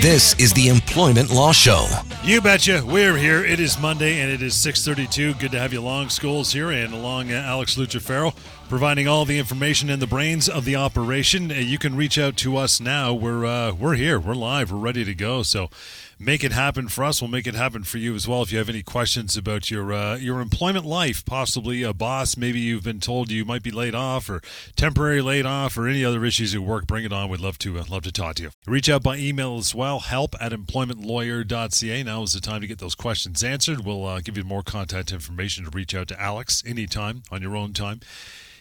This is the Employment Law Show. You betcha. We're here. It is Monday and it is 632. Good to have you along. Schols here and along uh, Alex Lucifero, providing all the information and the brains of the operation. Uh, you can reach out to us now. We're uh, we're here. We're live. We're ready to go. So make it happen for us. We'll make it happen for you as well. If you have any questions about your uh, your employment life, possibly a boss, maybe you've been told you might be laid off or temporary laid off or any other issues at work, bring it on. We'd love to uh, love to talk to you. Reach out by email as well. Help at employmentlawyer.ca. Now is the time to get those questions answered. We'll uh, give you more contact information to reach out to Alex anytime on your own time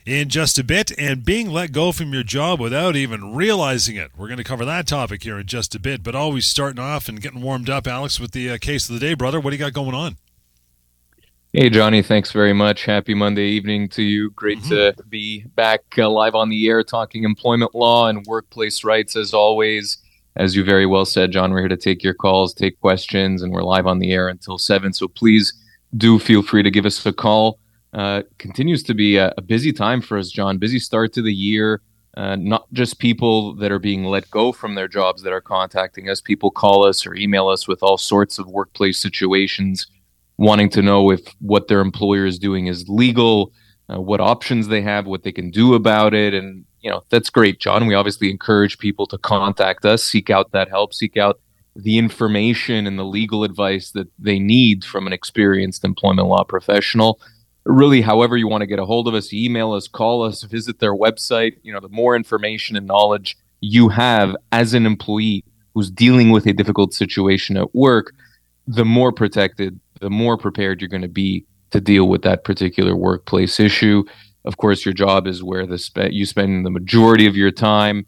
in just a bit and being let go from your job without even realizing it. We're going to cover that topic here in just a bit, but always starting off and getting warmed up, Alex, with the uh, case of the day, brother. What do you got going on? Hey, Johnny, thanks very much. Happy Monday evening to you. Great to be back uh, live on the air talking employment law and workplace rights as always. As you very well said, John, we're here to take your calls, take questions, and we're live on the air until 7. So please do feel free to give us a call. Uh, continues to be a, a busy time for us, John. Busy start to the year. Uh, not just people that are being let go from their jobs that are contacting us. People call us or email us with all sorts of workplace situations, wanting to know if what their employer is doing is legal, uh, what options they have, what they can do about it. And, you know, that's great, John. We obviously encourage people to contact us, seek out that help, seek out the information and the legal advice that they need from an experienced employment law professional really however you want to get a hold of us email us call us visit their website. You know the more information and knowledge you have as an employee who's dealing with a difficult situation at work the more protected the more prepared you're going to be to deal with that particular workplace issue. Of course your job is where the spe- you spend the majority of your time.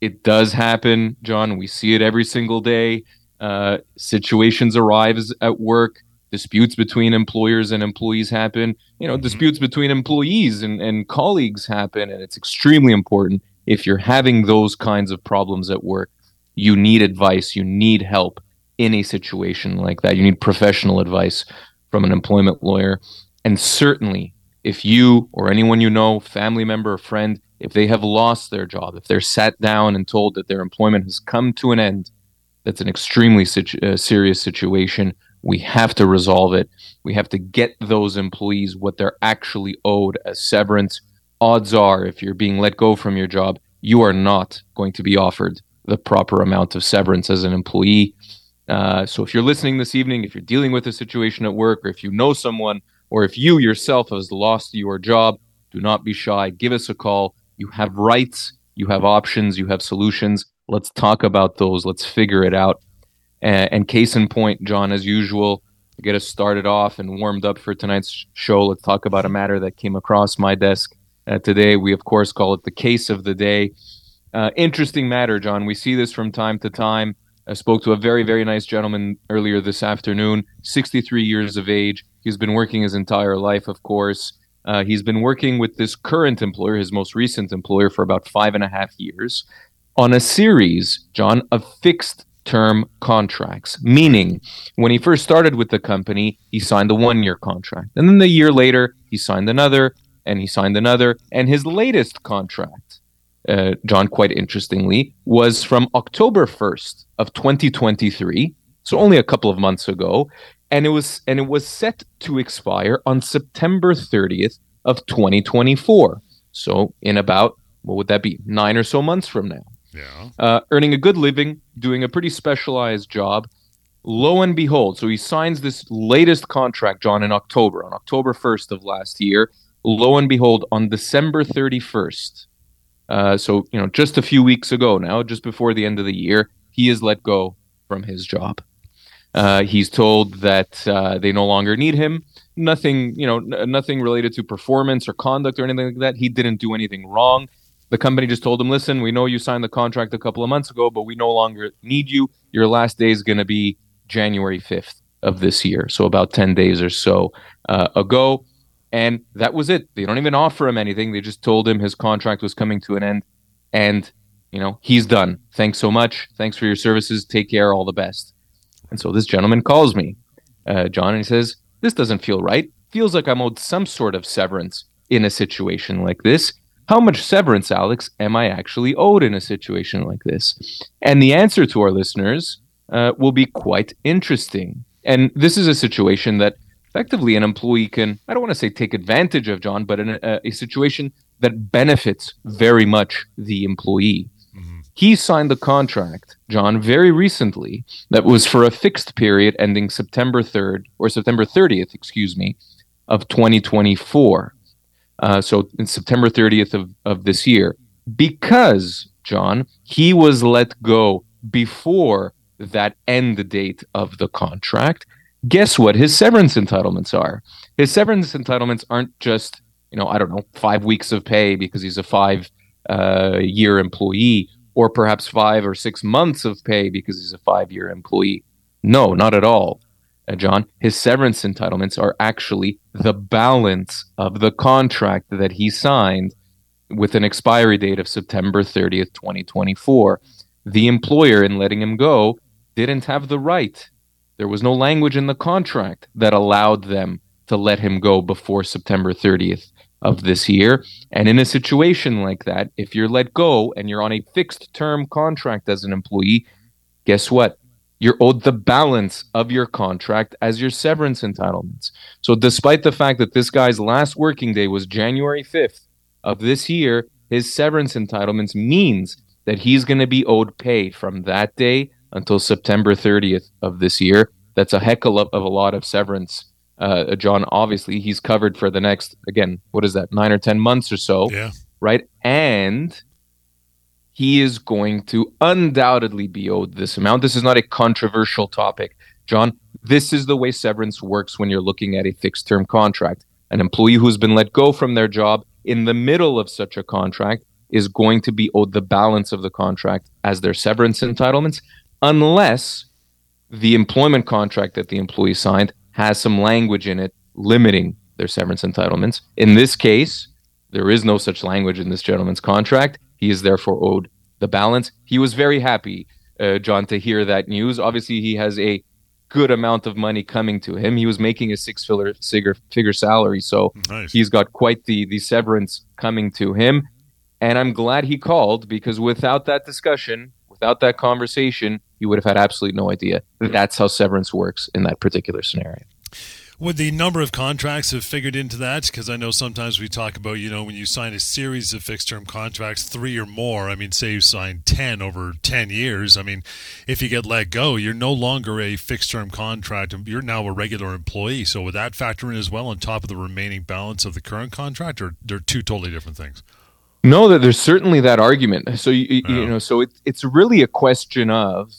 It does happen john. We see it every single day. Uh, situations arise at work disputes between employers and employees happen you know disputes between employees and, and colleagues happen and it's extremely important. If you're having those kinds of problems at work you need advice you need help in a situation like that. You need professional advice from an employment lawyer. And certainly if you or anyone you know family member or friend if they have lost their job if they're sat down and told that their employment has come to an end that's an extremely situ- uh, serious situation we have to resolve it. We have to get those employees what they're actually owed as severance. Odds are, if you're being let go from your job, you are not going to be offered the proper amount of severance as an employee. Uh, so if you're listening this evening, if you're dealing with a situation at work, or if you know someone, or if you yourself has lost your job, do not be shy. Give us a call. You have rights, you have options, you have solutions. Let's talk about those. Let's figure it out. And, and case in point, John, as usual, get us started off and warmed up for tonight's show, let's talk about a matter that came across my desk uh, today. We, of course, call it the case of the day. Uh, interesting matter, John. We see this from time to time. I spoke to a very, very nice gentleman earlier this afternoon, 63 years of age. He's been working his entire life, of course. Uh, he's been working with this current employer, his most recent employer, for about five and a half years on a series, John, of fixed term contracts, meaning when he first started with the company, he signed a one year contract. And then the year later, he signed another, and he signed another. And his latest contract, uh, John, quite interestingly, was from October 1st of 2023, so only a couple of months ago. And it was and it was set to expire on September 30th of 2024. So in about what would that be? Nine or so months from now Yeah. uh, earning a good living, doing a pretty specialized job. Lo and behold, so he signs this latest contract, John, in October, on October 1st of last year. Lo and behold, on December 31st, uh, so, you know, just a few weeks ago now, just before the end of the year, he is let go from his job. Uh, he's told that uh, they no longer need him. nothing, you know, n- nothing related to performance or conduct or anything like that. He didn't do anything wrong. The company just told him, "Listen, we know you signed the contract a couple of months ago, but we no longer need you. Your last day is going to be January 5th of this year, so about 10 days or so uh, ago." And that was it. They don't even offer him anything. They just told him his contract was coming to an end, and you know he's done. Thanks so much. Thanks for your services. Take care. All the best. And so this gentleman calls me, uh, John, and he says, This doesn't feel right. Feels like I'm owed some sort of severance in a situation like this. How much severance, Alex, am I actually owed in a situation like this? And the answer to our listeners uh, will be quite interesting. And this is a situation that effectively an employee can, I don't want to say take advantage of, John, but in a, a situation that benefits very much the employee. He signed the contract, John, very recently that was for a fixed period ending September 3rd or September 30th, excuse me, of 2024. Uh, so in September 30th of, of this year, because, John, he was let go before that end date of the contract. Guess what? His severance entitlements are. His severance entitlements aren't just, you know, I don't know, five weeks of pay because he's a five uh, year employee or perhaps five or six months of pay because he's a five year employee. No, not at all, Uh, John. His severance entitlements are actually the balance of the contract that he signed with an expiry date of September 30th, 2024. The employer, in letting him go, didn't have the right. There was no language in the contract that allowed them to let him go before September 30th of this year. And in a situation like that, if you're let go and you're on a fixed term contract as an employee, guess what? You're owed the balance of your contract as your severance entitlements. So, despite the fact that this guy's last working day was January 5th of this year, his severance entitlements means that he's going to be owed pay from that day until September 30th of this year. That's a heck of a lot of severance uh, John, obviously, he's covered for the next, again, what is that, nine or 10 months or so. Yeah. Right. And he is going to undoubtedly be owed this amount. This is not a controversial topic. John, this is the way severance works when you're looking at a fixed term contract. An employee who's been let go from their job in the middle of such a contract is going to be owed the balance of the contract as their severance entitlements, unless the employment contract that the employee signed has some language in it limiting their severance entitlements. In this case, there is no such language in this gentleman's contract. He is therefore owed the balance. He was very happy, uh, John, to hear that news. Obviously, he has a good amount of money coming to him. He was making a six figure figure, figure salary, so Nice. he's got quite the the severance coming to him. And I'm glad he called because without that discussion, without that conversation, you would have had absolutely no idea. That's how severance works in that particular scenario. Would the number of contracts have figured into that? Because I know sometimes we talk about, you know, when you sign a series of fixed term contracts, three or more, I mean, say you sign 10 over 10 years, I mean, if you get let go, you're no longer a fixed term contract. You're now a regular employee. So would that factor in as well on top of the remaining balance of the current contract, or they're two totally different things? No, there's certainly that argument. So you, you know, so it, it's really a question of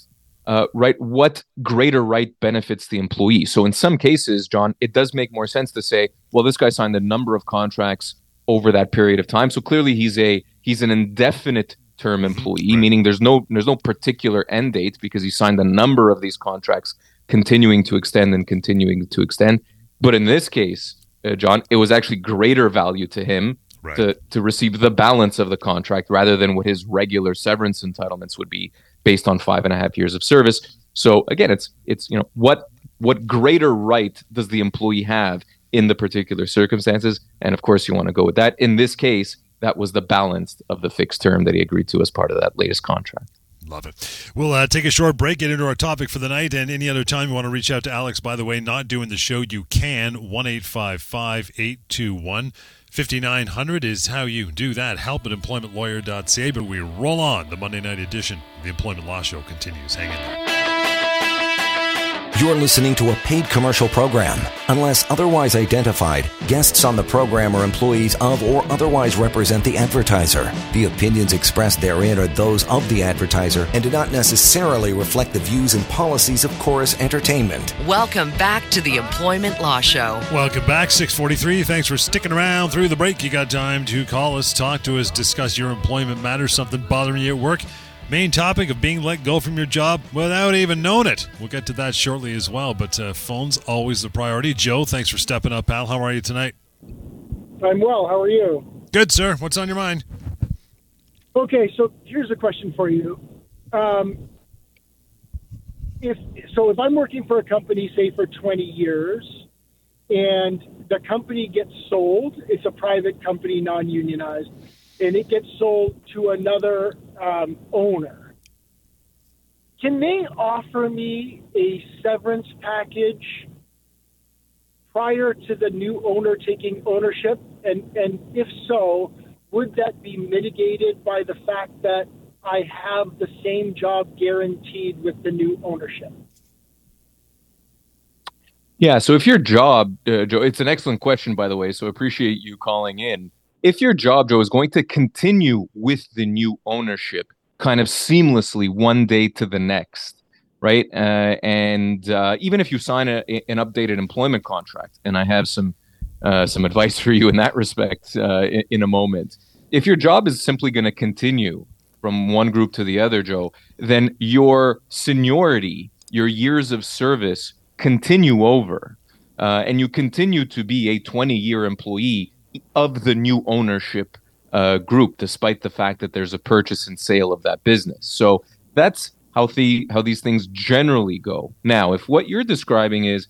uh, right what greater right benefits the employee. So in some cases, John, it does make more sense to say, well, this guy signed a number of contracts over that period of time, so clearly he's a he's an indefinite term employee, meaning there's no there's no particular end date because he signed a number of these contracts, continuing to extend and continuing to extend. But in this case, uh, John, it was actually greater value to him Right. to to receive the balance of the contract rather than what his regular severance entitlements would be based on five and a half years of service. So again, it's it's you know what what greater right does the employee have in the particular circumstances, and of course you want to go with that. In this case, that was the balance of the fixed term that he agreed to as part of that latest contract. Love it. We'll uh, take a short break, get into our topic for the night, and any other time you want to reach out to Alex, by the way, not doing the show, you can. 1 821 5900 is how you do that. Help at employmentlawyer.ca. But we roll on. The Monday night edition the Employment Law Show continues. Hang in there. You're listening to a paid commercial program. Unless otherwise identified, guests on the program are employees of or otherwise represent the advertiser. The opinions expressed therein are those of the advertiser and do not necessarily reflect the views and policies of Corus Entertainment. Welcome back to the Employment Law Show. Welcome back, 643. Thanks for sticking around through the break. You got time to call us, talk to us, discuss your employment matters, something bothering you at work. Main topic of being let go from your job without even knowing it. We'll get to that shortly as well, but uh, phone's always the priority. Joe, thanks for stepping up, pal. How are you tonight? I'm well. How are you? Good, sir. What's on your mind? Okay, so here's a question for you. Um, if so, if I'm working for a company, say for 20 years, and the company gets sold, it's a private company, non-unionized, and it gets sold to another um, owner. Can they offer me a severance package prior to the new owner taking ownership? And, and if so, would that be mitigated by the fact that I have the same job guaranteed with the new ownership? Yeah. So if your job, uh, Joe, it's an excellent question, by the way. So appreciate you calling in. If your job, Joe, is going to continue with the new ownership kind of seamlessly one day to the next, right? Uh, and uh, even if you sign a, an updated employment contract, and I have some uh, some advice for you in that respect uh, in, in a moment. If your job is simply going to continue from one group to the other, Joe, then your seniority, your years of service continue over. Uh, and you continue to be a 20 year employee of the new ownership uh, group, despite the fact that there's a purchase and sale of that business. So that's how the how these things generally go. Now, if what you're describing is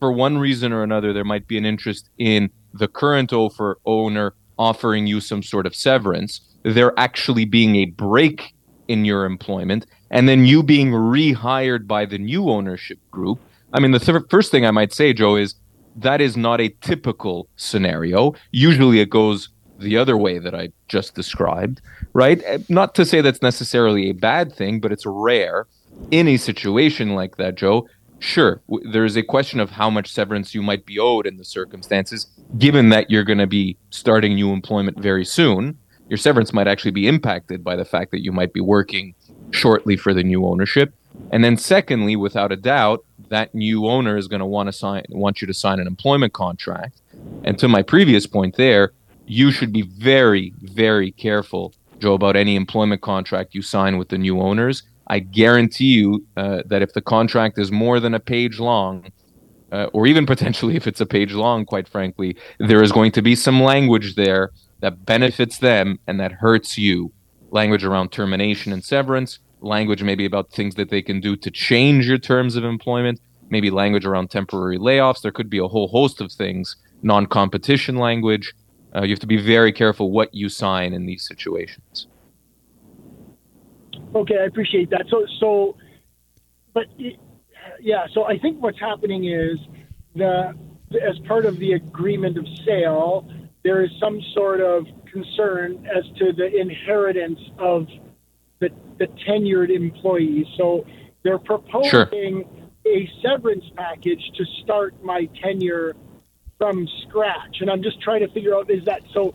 for one reason or another, there might be an interest in the current offer owner offering you some sort of severance, there actually being a break in your employment, and then you being rehired by the new ownership group. I mean, the th- first thing I might say, Joe, is that is not a typical scenario. Usually it goes the other way that I just described, right? Eh, Not to say that's necessarily a bad thing, but it's rare in a situation like that, Joe. Sure, w- there is a question of how much severance you might be owed in the circumstances, given that you're going to be starting new employment very soon. Your severance might actually be impacted by the fact that you might be working shortly for the new ownership. And then, secondly, without a doubt, that new owner is going to want to sign, want you to sign an employment contract. And to my previous point, there, you should be very, very careful, Joe, about any employment contract you sign with the new owners. I guarantee you uh, that if the contract is more than a page long, uh, or even potentially if it's a page long, quite frankly, there is going to be some language there that benefits them and that hurts you. Language around termination and severance, language maybe about things that they can do to change your terms of employment, maybe language around temporary layoffs. There could be a whole host of things, non competition language. Uh, you have to be very careful what you sign in these situations. Okay, I appreciate that. So, so, but it, yeah, so I think what's happening is the as part of the agreement of sale, there is some sort of concern as to the inheritance of the the tenured employees. So they're proposing a severance package to start my tenure from scratch, and I'm just trying to figure out is that so.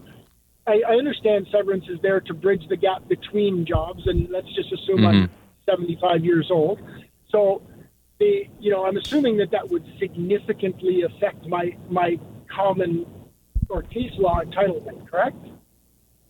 I, I understand severance is there to bridge the gap between jobs, and let's just assume I'm mm-hmm. 75 years old. So, the you know, I'm assuming that that would significantly affect my my common or case law entitlement. Correct?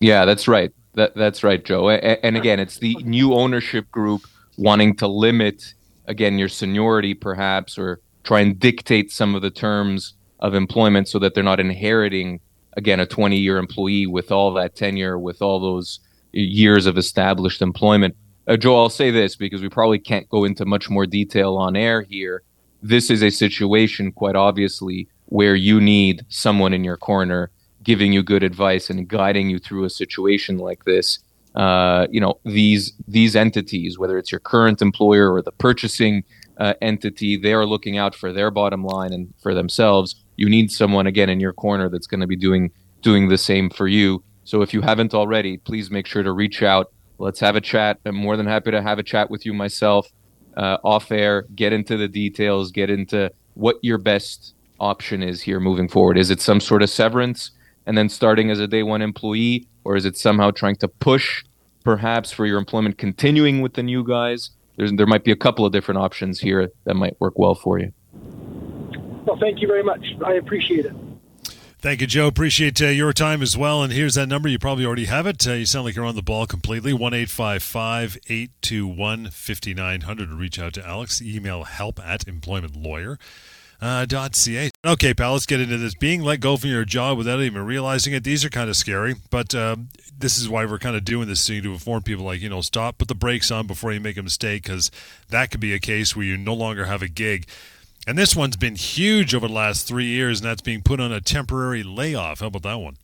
Yeah, that's right. That that's right, Joe. A- And again, it's the new ownership group wanting to limit again your seniority, perhaps, or try and dictate some of the terms of employment so that they're not inheriting again a 20 year employee with all that tenure, with all those years of established employment. Uh, Joe, I'll say this because we probably can't go into much more detail on air here. This is a situation, quite obviously, where you need someone in your corner giving you good advice and guiding you through a situation like this. Uh, you know, these these entities, whether it's your current employer or the purchasing uh, entity, they are looking out for their bottom line and for themselves. You need someone again in your corner that's going to be doing doing the same for you. So if you haven't already, please make sure to reach out. Let's have a chat. I'm more than happy to have a chat with you myself. uh, off air, get into the details, get into what your best option is here moving forward. Is it some sort of severance and then starting as a day one employee, or is it somehow trying to push perhaps for your employment continuing with the new guys? There's, there might be a couple of different options here that might work well for you. Well, thank you very much. I appreciate it. Thank you, Joe. Appreciate uh, your time as well. And here's that number. You probably already have it. Uh, you sound like you're on the ball completely. 1 821 5900 to reach out to Alex. Email help at employmentlawyer. Uh, .ca. Okay, pal, let's get into this. Being let go from your job without even realizing it, these are kind of scary. But um, this is why we're kind of doing this thing to inform people like, you know, stop, put the brakes on before you make a mistake, because that could be a case where you no longer have a gig. And this one's been huge over the last three years, and that's being put on a temporary layoff. How about that one?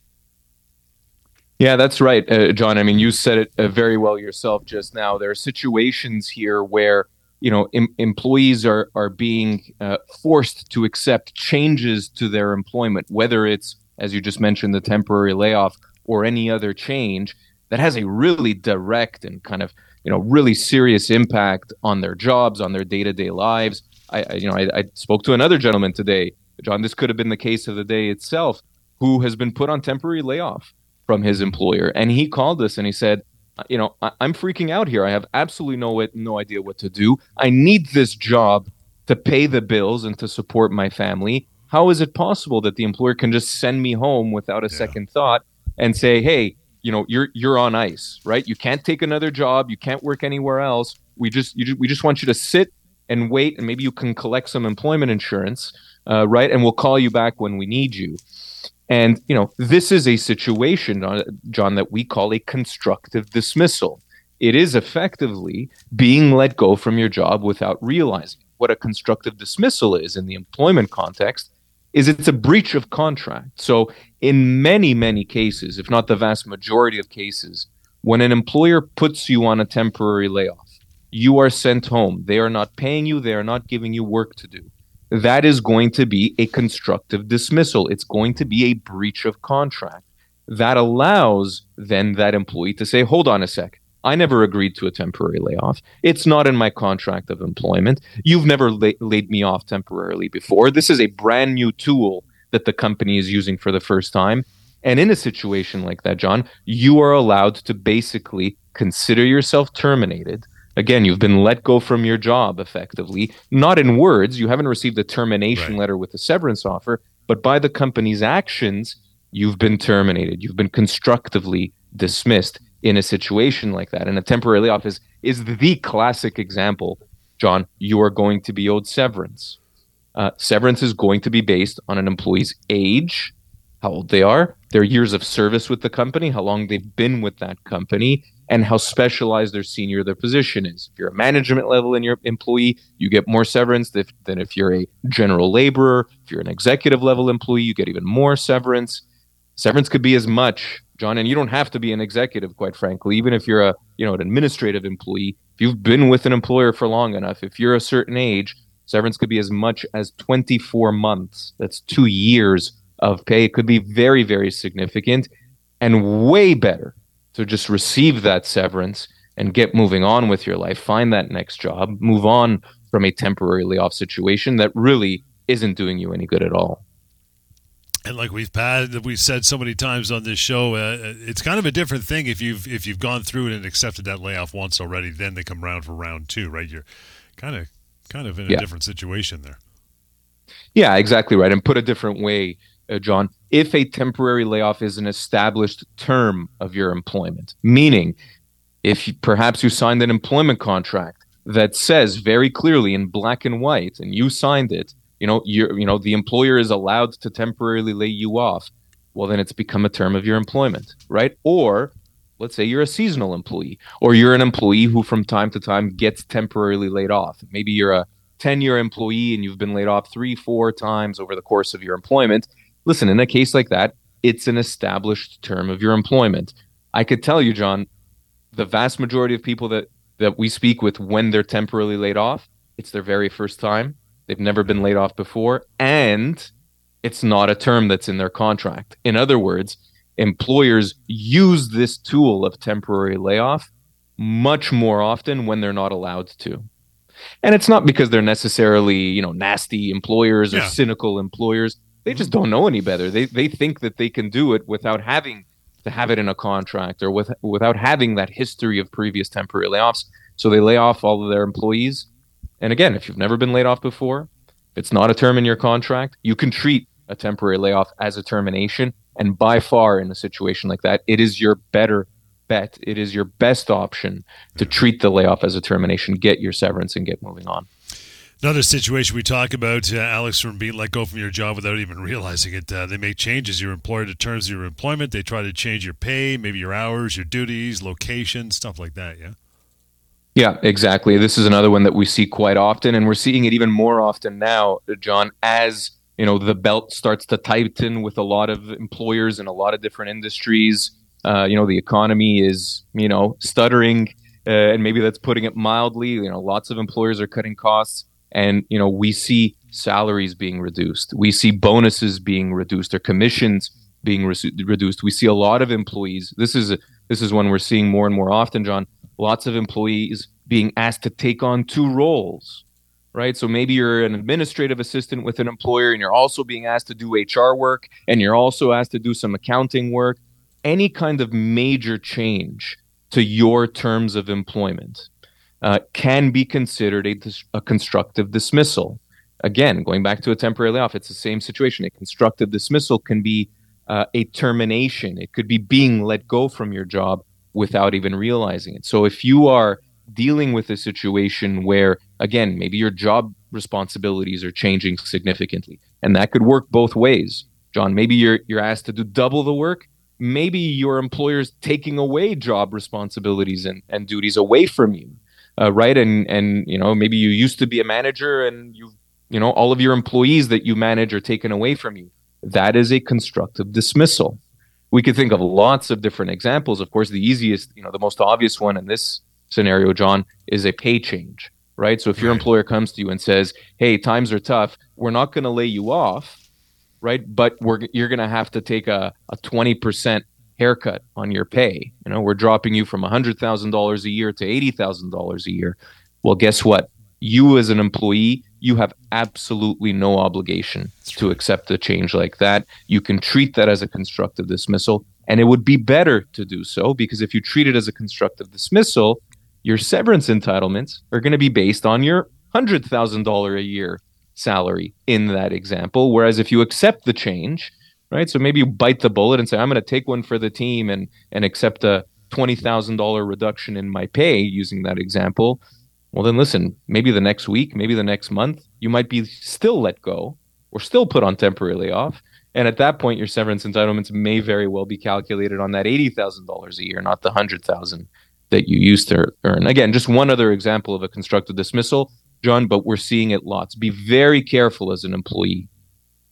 Yeah, that's right, uh, John. I mean, you said it uh, very well yourself just now. There are situations here where you know em- employees are are being uh, forced to accept changes to their employment, whether it's as you just mentioned the temporary layoff or any other change that has a really direct and kind of you know really serious impact on their jobs, on their day to day lives. I, I you know I, I spoke to another gentleman today, John. This could have been the case of the day itself, who has been put on temporary layoff from his employer, and he called us and he said, you know, I, am freaking out here. I have absolutely no no idea what to do. I need this job to pay the bills and to support my family. How is it possible that the employer can just send me home without a yeah. second thought and say, "Hey, you know, you're you're on ice, right? You can't take another job. You can't work anywhere else. We just you, we just want you to sit and wait, and maybe you can collect some employment insurance, uh, right? And we'll call you back when we need you. And you know, this is a situation, uh, John, that we call a constructive dismissal. It is effectively being let go from your job without realizing. What a constructive dismissal is in the employment context is it's a breach of contract. So, in many, many cases, if not the vast majority of cases, when an employer puts you on a temporary layoff, you are sent home. They are not paying you, they are not giving you work to do. That is going to be a constructive dismissal. It's going to be a breach of contract. That allows then that employee to say, hold on a sec. I never agreed to a temporary layoff. It's not in my contract of employment. You've never la- laid me off temporarily before. This is a brand new tool that the company is using for the first time. And in a situation like that, John, you are allowed to basically consider yourself terminated Again, you've been let go from your job effectively, not in words. You haven't received a termination right. letter with a severance offer, but by the company's actions, you've been terminated. You've been constructively dismissed in a situation like that. And a temporary layoff is, is the classic example, John. You are going to be owed severance. Uh, severance is going to be based on an employee's age, how old they are, their years of service with the company, how long they've been with that company, and how specialized or senior their position is. If you're a management level in your employee, you get more severance than if you're a general laborer. If you're an executive level employee, you get even more severance. Severance could be as much, John, and you don't have to be an executive, quite frankly. Even if you're a you know an administrative employee, if you've been with an employer for long enough, if you're a certain age, severance could be as much as 24 months. That's two years of pay. It could be very, very significant and way better to just receive that severance and get moving on with your life, find that next job, move on from a temporary layoff situation that really isn't doing you any good at all. And like we've had, we've said so many times on this show, uh, it's kind of a different thing if you've if you've gone through it and accepted that layoff once already. Then they come around for round two, right? You're kind of kind of in a yeah. different situation there. Yeah, exactly right. And put a different way, uh, John, if a temporary layoff is an established term of your employment, meaning if you, perhaps you signed an employment contract that says very clearly in black and white, and you signed it, you know, you know, the employer is allowed to temporarily lay you off. Well, then it's become a term of your employment, right? Or let's say you're a seasonal employee, or you're an employee who from time to time gets temporarily laid off. Maybe you're a 10 year employee and you've been laid off three, four times over the course of your employment listen, in a case like that, it's an established term of your employment. I could tell you, John, the vast majority of people that, that we speak with when they're temporarily laid off, it's their very first time. They've never been laid off before. And it's not a term that's in their contract. In other words, employers use this tool of temporary layoff much more often when they're not allowed to. And it's not because they're necessarily, you know, nasty employers or Yeah. cynical employers. They just don't know any better. They they think that they can do it without having to have it in a contract or with without having that history of previous temporary layoffs. So they lay off all of their employees. And again, if you've never been laid off before, if it's not a term in your contract, you can treat a temporary layoff as a termination. And by far, in a situation like that, it is your better bet. It is your best option to treat the layoff as a termination, get your severance, and get moving on. Another situation we talk about, uh, Alex, from being let go from your job without even realizing it. Uh, they make changes. Your employer to terms of your employment. They try to change your pay, maybe your hours, your duties, location, stuff like that. Yeah. Yeah, exactly. This is another one that we see quite often, and we're seeing it even more often now, John, as you know the belt starts to tighten with a lot of employers in a lot of different industries. Uh, you know, the economy is you know stuttering, uh, and maybe that's putting it mildly. You know, lots of employers are cutting costs, and you know we see salaries being reduced, we see bonuses being reduced, or commissions being re- reduced. We see a lot of employees. This is this is one we're seeing more and more often, John lots of employees being asked to take on two roles right so maybe you're an administrative assistant with an employer and you're also being asked to do hr work and you're also asked to do some accounting work any kind of major change to your terms of employment uh, can be considered a, a constructive dismissal again going back to a temporary layoff it's the same situation a constructive dismissal can be uh, a termination it could be being let go from your job without even realizing it. So if you are dealing with a situation where again maybe your job responsibilities are changing significantly and that could work both ways. John, maybe you're you're asked to do double the work, maybe your employer's taking away job responsibilities and, and duties away from you. Uh, right and and you know maybe you used to be a manager and you you know all of your employees that you manage are taken away from you. That is a constructive dismissal we could think of lots of different examples. Of course, the easiest, you know, the most obvious one in this scenario, John, is a pay change, right? So if your Right. employer comes to you and says, "Hey, times are tough. We're not going to lay you off, right? But we're you're going to have to take a a twenty percent haircut on your pay. You know, we're dropping you from hundred thousand dollars a year to eighty thousand dollars a year. Well, guess what? You as an employee, you have absolutely no obligation to accept a change like that. You can treat that as a constructive dismissal, and it would be better to do so because if you treat it as a constructive dismissal, your severance entitlements are going to be based on your hundred thousand dollar a year salary in that example. Whereas if you accept the change, right? So maybe you bite the bullet and say, I'm going to take one for the team and and accept a twenty thousand dollar reduction in my pay using that example. Well, then listen, maybe the next week, maybe the next month, you might be still let go or still put on temporary off. And at that point, your severance entitlements may very well be calculated on that eighty thousand dollars a year, not the hundred thousand that you used to earn. Again, just one other example of a constructive dismissal, John, but we're seeing it lots. Be very careful as an employee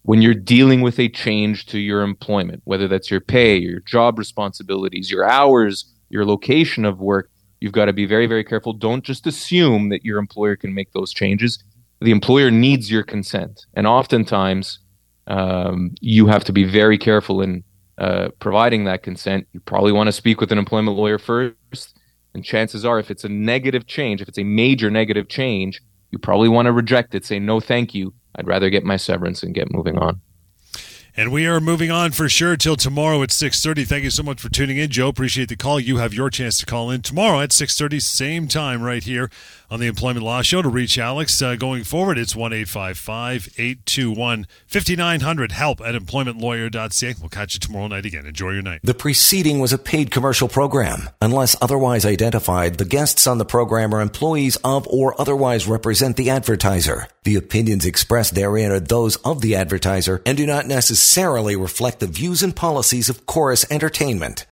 when you're dealing with a change to your employment, whether that's your pay, your job responsibilities, your hours, your location of work. You've got to be very, very careful. Don't just assume that your employer can make those changes. The employer needs your consent. And oftentimes, um, you have to be very careful in uh, providing that consent. You probably want to speak with an employment lawyer first. And chances are, if it's a negative change, if it's a major negative change, you probably want to reject it. Say, no, thank you. I'd rather get my severance and get moving on. And we are moving on for sure till tomorrow at 6:30. Thank you so much for tuning in, Joe. Appreciate the call. You have your chance to call in tomorrow at 6:30, same time right here on the Employment Law Show to reach Alex. Uh, going forward, it's 1-855-821-5900. Help at employmentlawyer.ca. We'll catch you tomorrow night again. Enjoy your night. The preceding was a paid commercial program. Unless otherwise identified, the guests on the program are employees of or otherwise represent the advertiser. The opinions expressed therein are those of the advertiser and do not necessarily reflect the views and policies of Corus Entertainment.